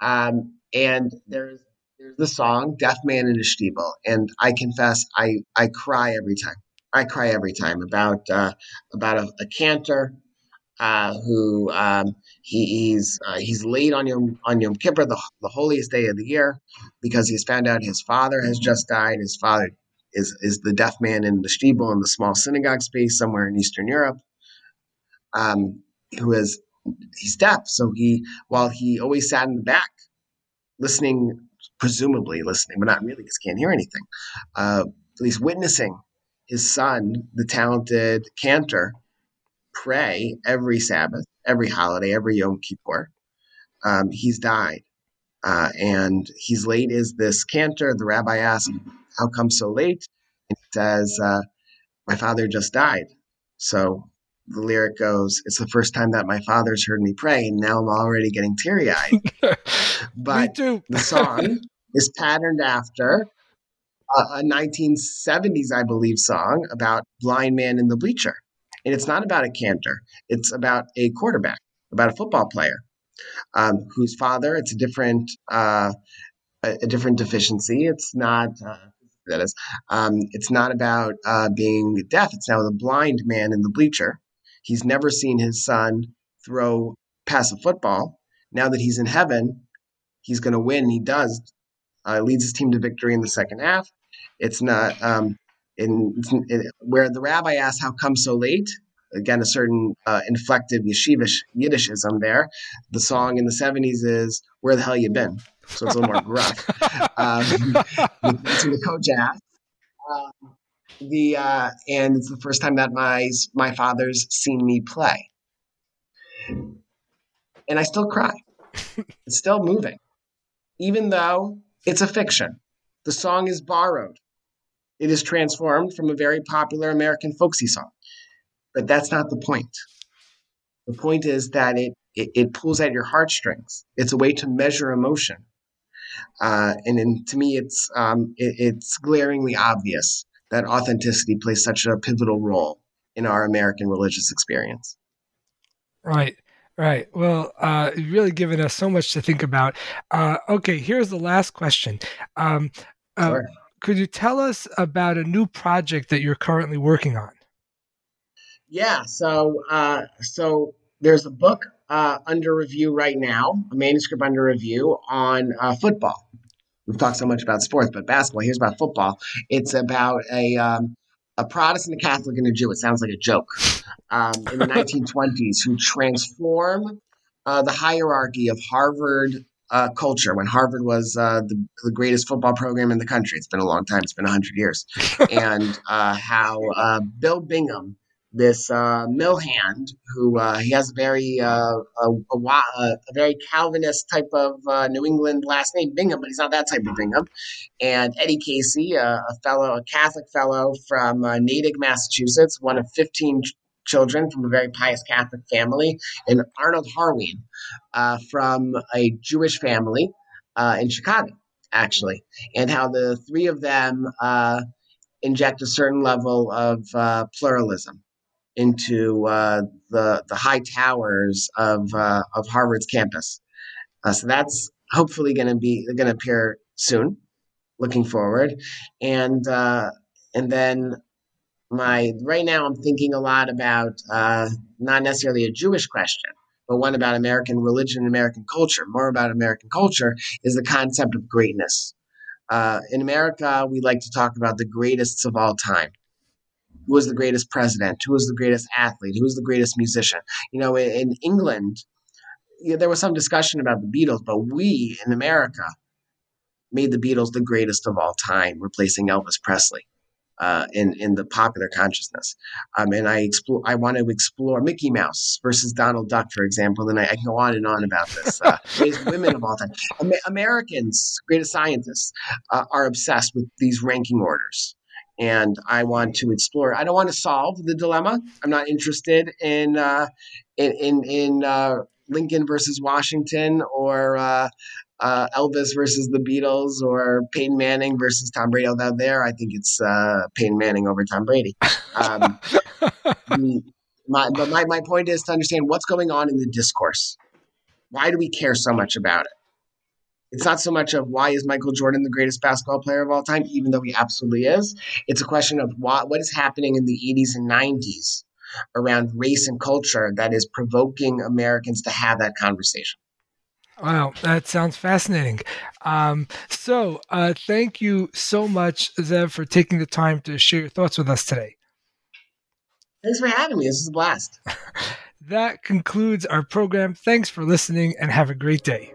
Um, and there's there's the song "Deaf Man in a Shtiebel," and I confess I I cry every time. I cry every time about uh, about a, a cantor uh, who um, he, he's uh, he's late on Yom on Yom Kippur, the, the holiest day of the year, because he's found out his father has just died. His father is is the deaf man in the Shtiebel in the small synagogue space somewhere in Eastern Europe, um, who has he's deaf. So he, while he always sat in the back, listening, presumably listening, but not really because can't hear anything, uh, at least witnessing his son, the talented cantor, pray every Sabbath, every holiday, every Yom Kippur. Um, he's died. Uh, and he's late is this cantor. The rabbi asks, How come so late? And he says, uh, My father just died. So the lyric goes, It's the first time that my father's heard me pray, and now I'm already getting teary eyed. but the song is patterned after a, a 1970s, I believe, song about blind man in the bleacher. And it's not about a cantor, it's about a quarterback, about a football player um, whose father, it's a different. Uh, a, a different deficiency. It's not uh, that is. Um, it's not about uh, being deaf. It's now the blind man in the bleacher He's never seen his son throw pass a football. Now that he's in heaven, he's going to win. He does. Uh, leads his team to victory in the second half. It's not um, in, in, where the rabbi asks, "How come so late?" Again, a certain uh, inflected yeshivish Yiddishism there. The song in the '70s is "Where the hell you been?" So it's a little more gruff. um, the coach. Um, the uh, and it's the first time that my my father's seen me play, and I still cry. it's still moving, even though it's a fiction. The song is borrowed. It is transformed from a very popular American folksy song, but that's not the point. The point is that it it, it pulls at your heartstrings. It's a way to measure emotion. Uh, and to me, it's um, it, it's glaringly obvious that authenticity plays such a pivotal role in our American religious experience. Right. Right. Well, uh, really given us so much to think about. Uh, okay, here's the last question. Um, uh, sure. Could you tell us about a new project that you're currently working on? Yeah. So, uh, so there's a book uh, under review right now, a manuscript under review on uh, football we've talked so much about sports, but basketball. Here's about football. It's about a um, a Protestant, a Catholic, and a Jew. It sounds like a joke. Um, in the 1920s, who transform uh, the hierarchy of Harvard uh, culture when Harvard was uh, the, the, greatest football program in the country. It's been a long time. It's been 100 years. and uh, how uh, Bill Bingham this uh, mill hand who uh, he has a very uh, a, a, a, very Calvinist type of uh, New England last name Bingham, but he's not that type of Bingham. And Eddie Casey, uh, a fellow, a Catholic fellow from uh, Natick, Massachusetts, one of 15 ch- children from a very pious Catholic family, and Arnold Horween from a Jewish family in Chicago, actually, and how the three of them inject a certain level of pluralism into uh, the the high towers of uh, of Harvard's campus. Uh, so that's hopefully going to be going to appear soon. Looking forward, and uh, and then my right now I'm thinking a lot about uh, not necessarily a Jewish question, but one about American religion and American culture. More about American culture is the concept of greatness. Uh, in America, we like to talk about the greatest of all time who was the greatest president, who was the greatest athlete, who was the greatest musician. You know, in, in England, you know, there was some discussion about the Beatles, but we in America made the Beatles the greatest of all time, replacing Elvis Presley uh, in in the popular consciousness. Um, and I explore, I want to explore Mickey Mouse versus Donald Duck, for example. And I, I can go on and on about this. Uh, women of all time, Amer- Americans, greatest scientists, uh, are obsessed with these ranking orders. And I want to explore. I don't want to solve the dilemma. I'm not interested in uh, in in, in uh, Lincoln versus Washington or uh, uh, Elvis versus the Beatles or Peyton Manning versus Tom Brady. Although there, I think it's uh, Peyton Manning over Tom Brady. Um, my, but my, my point is to understand what's going on in the discourse. Why do we care so much about it? It's not so much of why is Michael Jordan the greatest basketball player of all time, even though he absolutely is. It's a question of what, what is happening in the 80s and 90s around race and culture that is provoking Americans to have that conversation. Wow, that sounds fascinating. Um, so, uh, thank you so much, Zev, for taking the time to share your thoughts with us today. Thanks for having me. This is a blast. that concludes our program. Thanks for listening and have a great day.